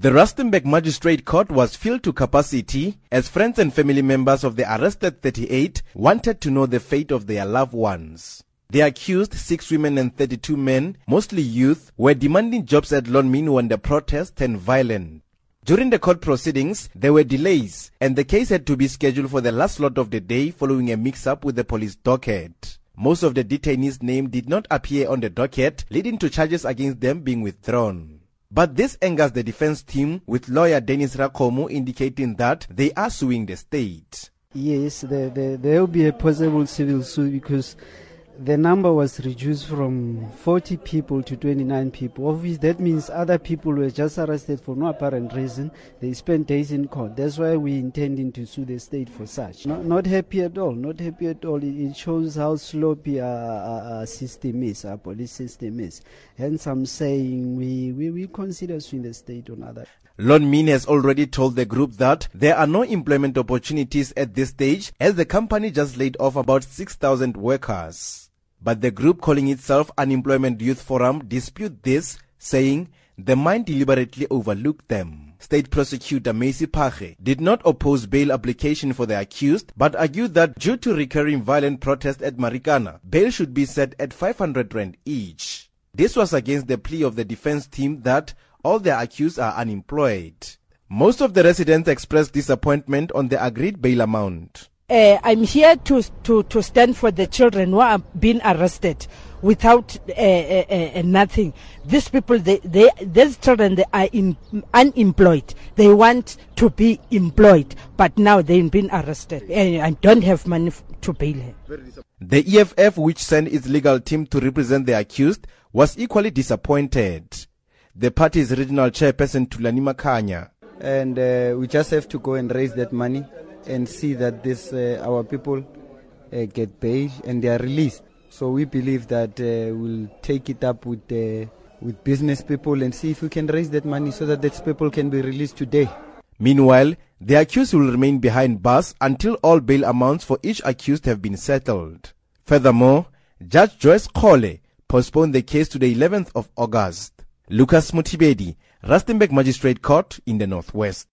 The Rustenburg Magistrate Court was filled to capacity as friends and family members of the arrested 38 wanted to know the fate of their loved ones. The accused, six women and 32 men, mostly youth, were demanding jobs at Lonmin when the protest turned violent. During the court proceedings, there were delays, and the case had to be scheduled for the last slot of the day following a mix-up with the police docket. Most of the detainees' names did not appear on the docket, leading to charges against them being withdrawn. But this angers the defense team, with lawyer Dennis Rakomo indicating that they are suing the state. Yes, there, there, there will be a possible civil suit because the number was reduced from 40 people to 29 people. Obviously, that means other people were just arrested for no apparent reason. They spent days in court. That's why we intending to sue the state for such. Not, not happy at all. Not happy at all. It, shows how sloppy our, our, our, system is, our police system is. Hence, I'm saying we, we, we consider suing the state on other. Lonmin has already told the group that there are no employment opportunities at this stage as the company just laid off about 6,000 workers. But the group calling itself Unemployment Youth Forum dispute this, saying the mine deliberately overlooked them. State prosecutor Macy Pache did not oppose bail application for the accused, but argued that due to recurring violent protests at Marikana, bail should be set at 500 rand each. This was against the plea of the defense team that all the accused are unemployed. Most of the residents expressed disappointment on the agreed bail amount uh, I'm here to, to, to stand for the children who are being arrested without uh, uh, uh, nothing. These people, they, they, these children, they are in, unemployed. They want to be employed, but now they've been arrested and I don't have money to bail her. The EFF, which sent its legal team to represent the accused, was equally disappointed. The party's regional chairperson, Tulani Makanya. And uh, we just have to go and raise that money and see that this uh, our people uh, get paid and they are released. So we believe that uh, we'll take it up with with business people and see if we can raise that money so that these people can be released today. Meanwhile, the accused will remain behind bars until all bail amounts for each accused have been settled. Furthermore, Judge Joyce Kole postponed the case to the 11th of August. Lucas Mothibedi, Rustenburg Magistrate Court in the Northwest.